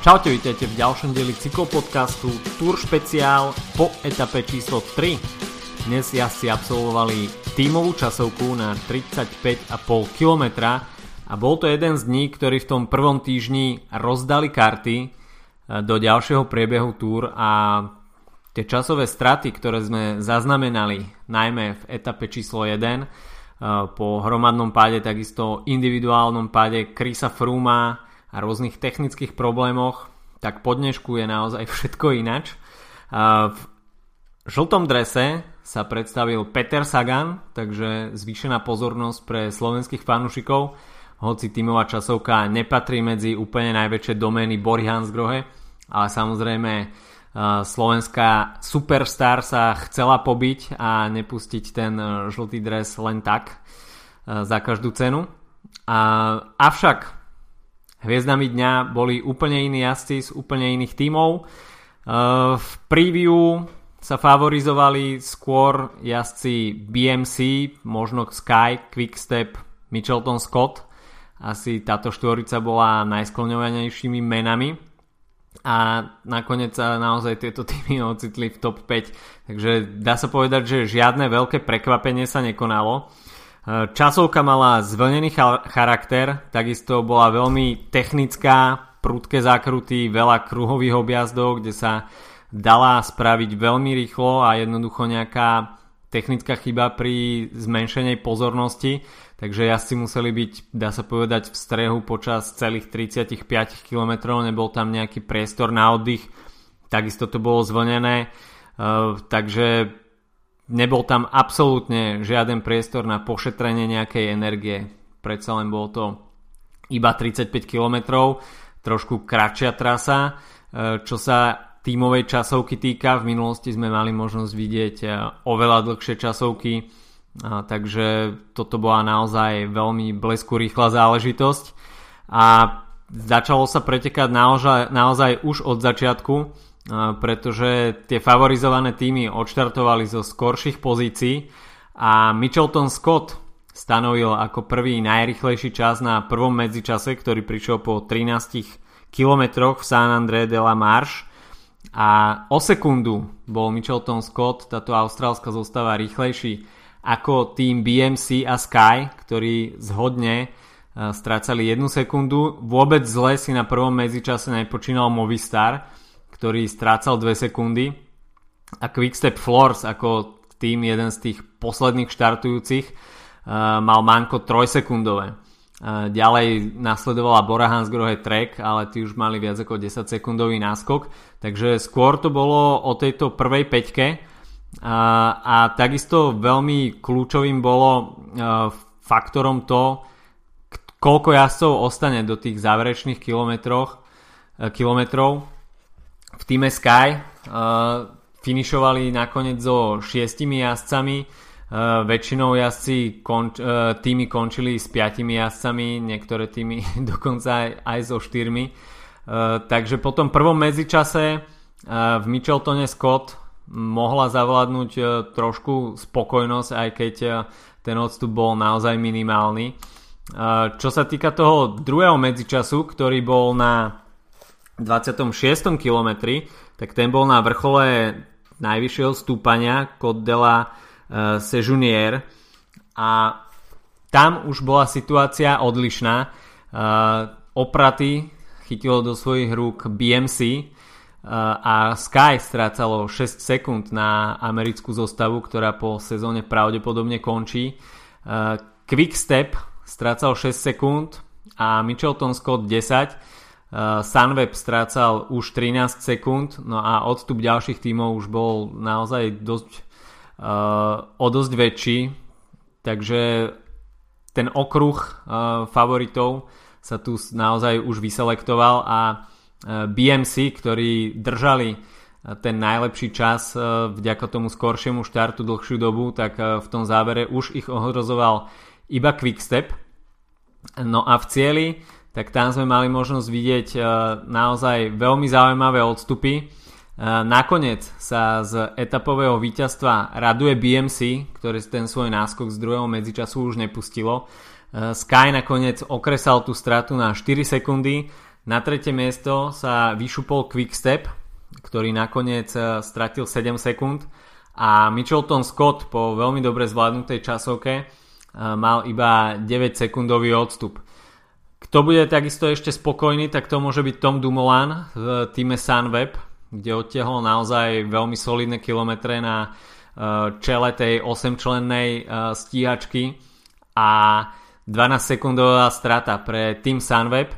Čaute, vítajte v ďalšom dieli cyklopodcastu Tour špeciál po etape číslo 3. Dnes jazdci absolvovali tímovú časovku na 35,5 km a bol to jeden z dní, ktorí v tom prvom týždni rozdali karty e, do ďalšieho priebehu Tour a tie časové straty, ktoré sme zaznamenali najmä v etape číslo 1 e, po hromadnom páde, takisto individuálnom páde Krisa Fruma a rôznych technických problémoch, tak po dnešku je naozaj všetko inač. V žltom drese sa predstavil Peter Sagan, takže zvýšená pozornosť pre slovenských fanúšikov, hoci tímová časovka nepatrí medzi úplne najväčšie domény Bory Hansgrohe, ale samozrejme slovenská superstar sa chcela pobiť a nepustiť ten žltý dres len tak za každú cenu. avšak Hviezdami dňa boli úplne iní jazdci z úplne iných tímov. Eh, v preview sa favorizovali skôr jazdci BMC, možno Sky, Quickstep, Mitchelton Scott. Asi táto štvorica bola najskloňovanejšími menami a nakoniec sa naozaj tieto týmy ocitli v top 5. Takže dá sa povedať, že žiadne veľké prekvapenie sa nekonalo. Časovka mala zvlnený charakter, takisto bola veľmi technická, prudké zákruty, veľa kruhových objazdov, kde sa dala spraviť veľmi rýchlo a jednoducho nejaká technická chyba pri zmenšenej pozornosti, takže jazdci museli byť, dá sa povedať, v strehu počas celých 35 km, nebol tam nejaký priestor na oddych, takisto to bolo zvlnené, takže nebol tam absolútne žiaden priestor na pošetrenie nejakej energie. Predsa len bolo to iba 35 km, trošku kratšia trasa. E, čo sa tímovej časovky týka, v minulosti sme mali možnosť vidieť e, oveľa dlhšie časovky, takže toto bola naozaj veľmi blesku rýchla záležitosť. A začalo sa pretekať naozaj, naozaj už od začiatku pretože tie favorizované týmy odštartovali zo skorších pozícií a Mitchelton Scott stanovil ako prvý najrychlejší čas na prvom medzičase, ktorý prišiel po 13 kilometroch v San André de la Marche a o sekundu bol Mitchelton Scott, táto austrálska zostava rýchlejší ako tým BMC a Sky, ktorí zhodne e, strácali jednu sekundu. Vôbec zle si na prvom medzičase nepočínal Movistar, ktorý strácal 2 sekundy. A Quickstep Floors ako tým jeden z tých posledných štartujúcich uh, mal manko 3 sekundové. Uh, ďalej nasledovala Bora Hansgrohe Trek, ale tí už mali viac ako 10 sekundový náskok, takže skôr to bolo o tejto prvej peťke. Uh, a takisto veľmi kľúčovým bolo faktorom to, koľko jazdcov ostane do tých záverečných kilometroch, kilometrov v týme Sky uh, finišovali nakoniec so šiestimi jazdcami, uh, väčšinou jazdci konč, uh, týmy končili s piatimi jazdcami, niektoré týmy dokonca aj, aj so štyrmi. Uh, takže po tom prvom medzičase v Micheltone Scott mohla zavládnuť trošku spokojnosť, aj keď ten odstup bol naozaj minimálny. Čo sa týka toho druhého medzičasu, ktorý bol na 26. kilometri, tak ten bol na vrchole najvyššieho stúpania Côte de uh, Sejunier a tam už bola situácia odlišná. Uh, opraty chytilo do svojich rúk BMC uh, a Sky strácalo 6 sekúnd na americkú zostavu, ktorá po sezóne pravdepodobne končí. Uh, Quickstep strácal 6 sekúnd a Mitchelton Scott 10 Uh, Sunweb strácal už 13 sekúnd, no a odstup ďalších tímov už bol naozaj dosť, uh, o dosť väčší, takže ten okruh uh, favoritov sa tu naozaj už vyselektoval a BMC, ktorí držali ten najlepší čas vďaka tomu skoršiemu štartu dlhšiu dobu, tak v tom závere už ich ohrozoval iba Quickstep. No a v cieli tak tam sme mali možnosť vidieť e, naozaj veľmi zaujímavé odstupy. E, nakoniec sa z etapového víťazstva raduje BMC, ktoré ten svoj náskok z druhého medzičasu už nepustilo. E, Sky nakoniec okresal tú stratu na 4 sekundy, Na tretie miesto sa vyšupol Quickstep, ktorý nakoniec stratil 7 sekúnd a Mitchelton Scott po veľmi dobre zvládnutej časovke mal iba 9 sekundový odstup. Kto bude takisto ešte spokojný, tak to môže byť Tom Dumoulin v týme Sunweb, kde odtiahol naozaj veľmi solidné kilometre na čele tej 8-člennej stíhačky a 12 sekundová strata pre Team Sunweb.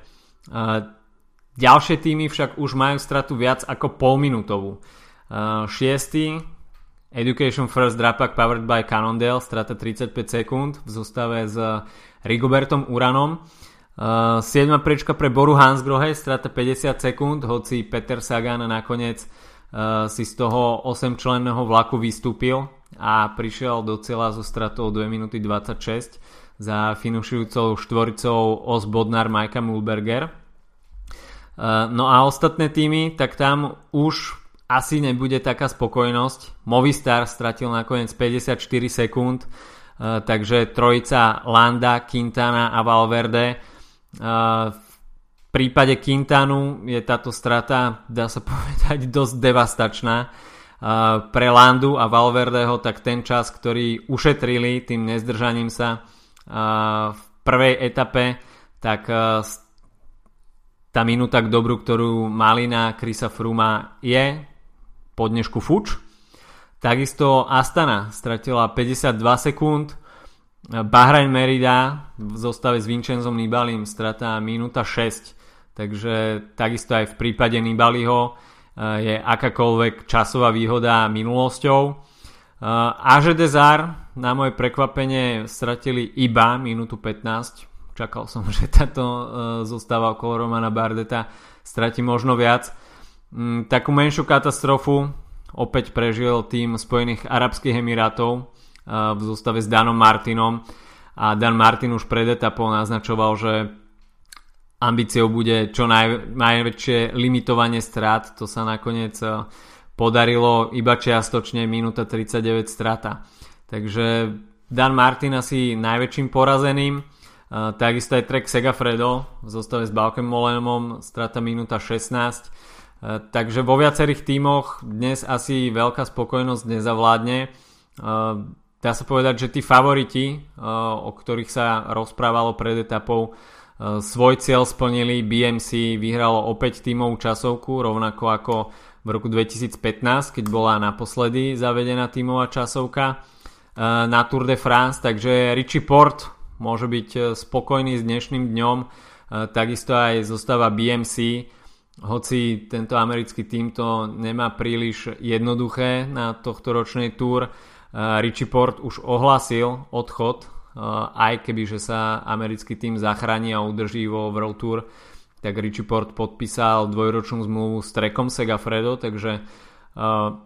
Ďalšie týmy však už majú stratu viac ako polminútovú. Šiestý Education First Drapak powered by Cannondale, strata 35 sekúnd v zostave s Rigobertom Uranom. Uh, 7. prečka pre Boru Hansgrohe, strata 50 sekúnd, hoci Peter Sagan nakoniec uh, si z toho 8 členného vlaku vystúpil a prišiel do cieľa so stratou 2 minúty 26 za finišujúcou štvoricou Os Bodnar Majka Mulberger. E, no a ostatné týmy, tak tam už asi nebude taká spokojnosť. Movistar stratil nakoniec 54 sekúnd, takže trojica Landa, Quintana a Valverde. V prípade Quintanu je táto strata, dá sa povedať, dosť devastačná. Pre Landu a Valverdeho tak ten čas, ktorý ušetrili tým nezdržaním sa v prvej etape, tak tá minúta k dobru, ktorú mali na Krisa Fruma je po fuč. Takisto Astana stratila 52 sekúnd, Bahrain Merida v zostave s Vincenzom Nibalim strata minúta 6, takže takisto aj v prípade Nibaliho e, je akákoľvek časová výhoda minulosťou. Aže Desar na moje prekvapenie stratili iba minútu 15. Čakal som, že táto uh, zostáva okolo Romana Bardeta stratí možno viac. Um, takú menšiu katastrofu opäť prežil tým Spojených Arabských Emirátov v zostave s Danom Martinom a Dan Martin už pred etapou naznačoval, že ambíciou bude čo naj, najväčšie limitovanie strát. To sa nakoniec uh, podarilo iba čiastočne minúta 39 strata. Takže Dan Martin asi najväčším porazeným. takisto aj Trek Segafredo v zostave s Balkem Molenom strata minúta 16. takže vo viacerých tímoch dnes asi veľká spokojnosť nezavládne. Dá sa povedať, že tí favoriti, o ktorých sa rozprávalo pred etapou, svoj cieľ splnili. BMC vyhralo opäť tímovú časovku, rovnako ako v roku 2015, keď bola naposledy zavedená tímová časovka e, na Tour de France, takže Richie Port môže byť spokojný s dnešným dňom, takisto aj zostáva BMC, hoci tento americký tým to nemá príliš jednoduché na tohto ročnej Tour. Richie Port už ohlasil odchod, aj keby že sa americký tým zachráni a udrží vo World Tour tak Richie Port podpísal dvojročnú zmluvu s Trekom Segafredo, takže uh,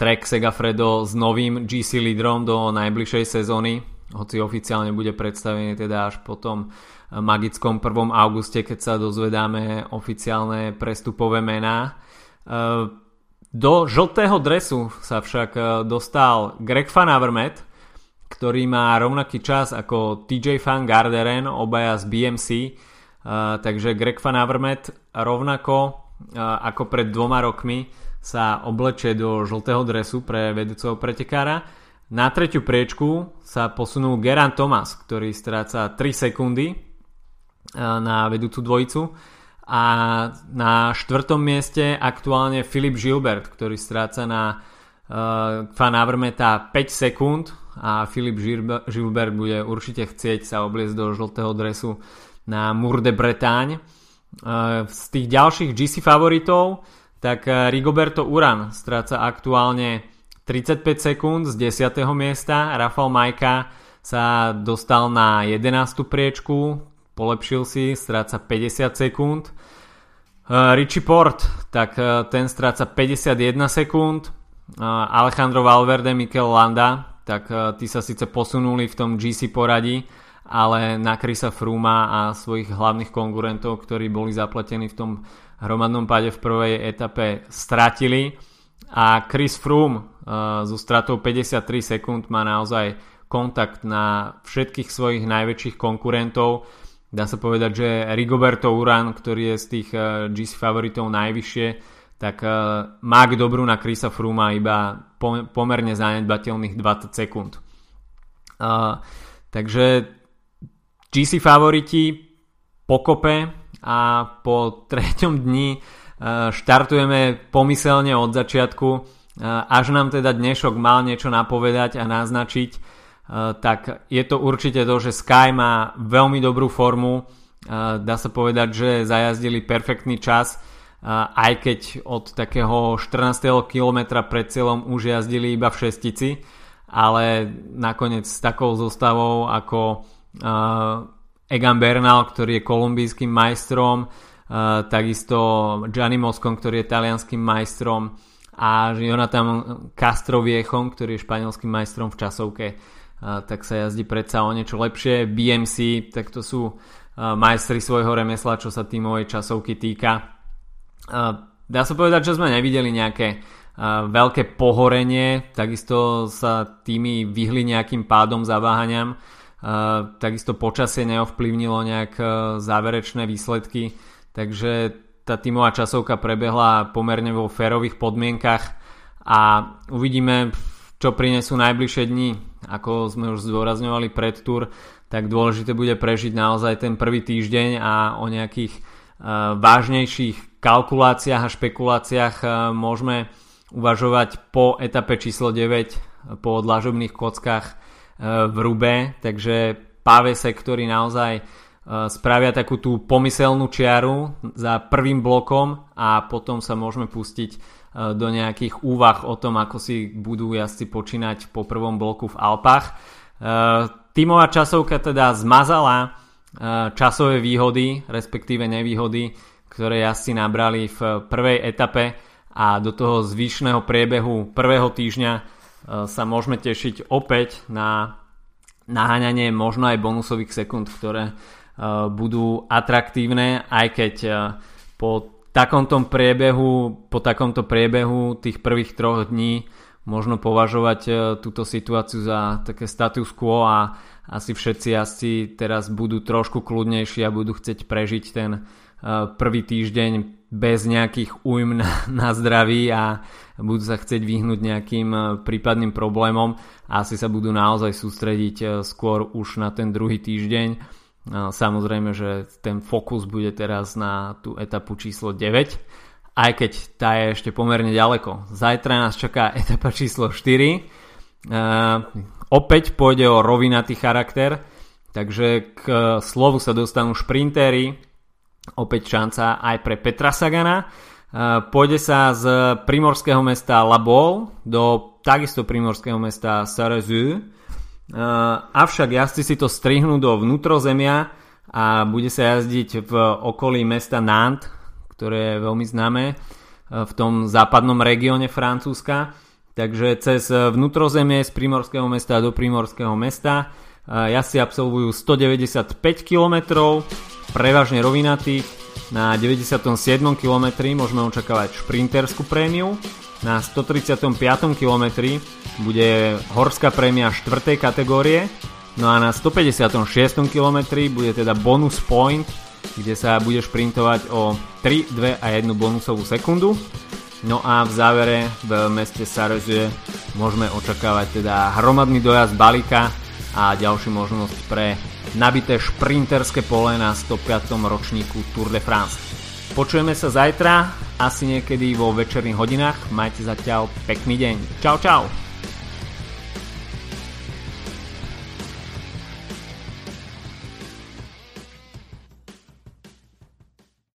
Trek Segafredo s novým GC lídrom do najbližšej sezóny, hoci oficiálne bude predstavený teda až po tom magickom 1. auguste, keď sa dozvedáme oficiálne prestupové mená. Do žltého dresu sa však uh, dostal Greg Van Avermaet, ktorý má rovnaký čas ako TJ Van Garderen, obaja z BMC, takže Greg Van Avermaet rovnako uh, ako pred dvoma rokmi sa oblečie do žltého dresu pre vedúceho pretekára. Na tretiu priečku sa posunul Geran Thomas, ktorý stráca 3 sekundy na vedúcu dvojicu a na štvrtom mieste aktuálne Filip Gilbert, ktorý stráca na uh, Van Avermeta 5 sekúnd a Filip Gilbert bude určite chcieť sa obliecť do žltého dresu na Mour de Bretagne. Z tých ďalších GC favoritov tak eh, Rigoberto Uran stráca aktuálne 35 sekúnd z 10. miesta, Rafal Majka sa dostal na 11. priečku, polepšil si, stráca 50 sekúnd. Eh, Richie Port, tak eh, ten stráca 51 sekúnd. Alejandro Valverde, Mikel Landa, tak tí sa síce posunuli v tom GC poradí, ale na Krisa Fruma a svojich hlavných konkurentov, ktorí boli zapletení v tom hromadnom páde v prvej etape, stratili a Chris Froome so stratou 53 sekúnd má naozaj kontakt na všetkých svojich najväčších konkurentov. Dá sa povedať, že Rigoberto Uran, ktorý je z tých GC favoritov najvyššie, tak má k dobru na Krisa Fruma iba pomerne zanedbateľných 20 sekúnd. Takže GC favoriti pokope a po treťom dni štartujeme pomyselne od začiatku. Až nám teda dnešok mal niečo napovedať a naznačiť, tak je to určite to, že Sky má veľmi dobrú formu. Dá sa povedať, že zajazdili perfektný čas, aj keď od takého 14. kilometra pred cieľom už jazdili iba v šestici, ale nakoniec s takou zostavou ako Egan Bernal, ktorý je kolumbijským majstrom, takisto Gianni Moscon, ktorý je talianským majstrom a Jonathan Castroviechom, ktorý je španielským majstrom v časovke, tak sa jazdí predsa o niečo lepšie. BMC, tak to sú majstri svojho remesla, čo sa tímovej časovky týka. Dá sa povedať, že sme nevideli nejaké veľké pohorenie, takisto sa tými vyhli nejakým pádom zaváhaniam, takisto počasie neovplyvnilo nejak záverečné výsledky takže tá tímová časovka prebehla pomerne vo férových podmienkach a uvidíme, čo prinesú najbližšie dni. Ako sme už zdôrazňovali pred tur, tak dôležité bude prežiť naozaj ten prvý týždeň a o nejakých uh, vážnejších kalkuláciách a špekuláciách uh, môžeme uvažovať po etape číslo 9 po dlažobných kockách v Rube, takže pávese, ktorý naozaj spravia takú tú pomyselnú čiaru za prvým blokom a potom sa môžeme pustiť do nejakých úvah o tom, ako si budú jazdci počínať po prvom bloku v Alpách. Eh, tímová časovka teda zmazala časové výhody, respektíve nevýhody, ktoré jazdci nabrali v prvej etape a do toho zvyšného priebehu prvého týždňa sa môžeme tešiť opäť na naháňanie možno aj bonusových sekúnd, ktoré Eh, budú atraktívne, aj keď eh, po takomto priebehu, po takomto priebehu tých prvých troch dní možno považovať eh, túto situáciu za také status quo a asi všetci asi teraz budú trošku kľudnejší a budú chcieť prežiť ten prvý týždeň bez nejakých újm na, na zdraví a budú sa chcieť vyhnúť nejakým prípadným problémom. A asi sa budú naozaj sústrediť skôr už na ten druhý týždeň Samozrejme, že ten fokus bude teraz na tú etapu číslo 9, aj keď tá je ešte pomerne ďaleko. Zajtra nás čaká etapa číslo 4. Uh, opäť pôjde o rovinatý charakter, takže k slovu sa dostanú šprintéry, opäť šanca aj pre Petra Sagana. Uh, pôjde sa z primorského mesta Labol do takisto primorského mesta Sarezu avšak jazdci si to strihnú do vnútrozemia a bude sa jazdiť v okolí mesta Nantes, ktoré je veľmi známe eh, v tom západnom regióne Francúzska. Takže cez vnútrozemie z primorského mesta do primorského mesta eh, jazdci absolvujú 195 km, prevažne rovinatých. Na 97 km môžeme očakávať šprinterskú prémiu na 135. km bude horská prémia 4. kategórie, no a na 156. km bude teda bonus point, kde sa bude šprintovať o 3, 2 a 1 bonusovú sekundu. No a v závere v meste Sarezuje môžeme očakávať teda hromadný dojazd balíka a ďalšiu možnosť pre nabité šprinterské pole na 105. ročníku Tour de France. Počujeme sa zajtra, asi niekedy vo večerných hodinách. Majte zatiaľ pekný deň. Čau, čau.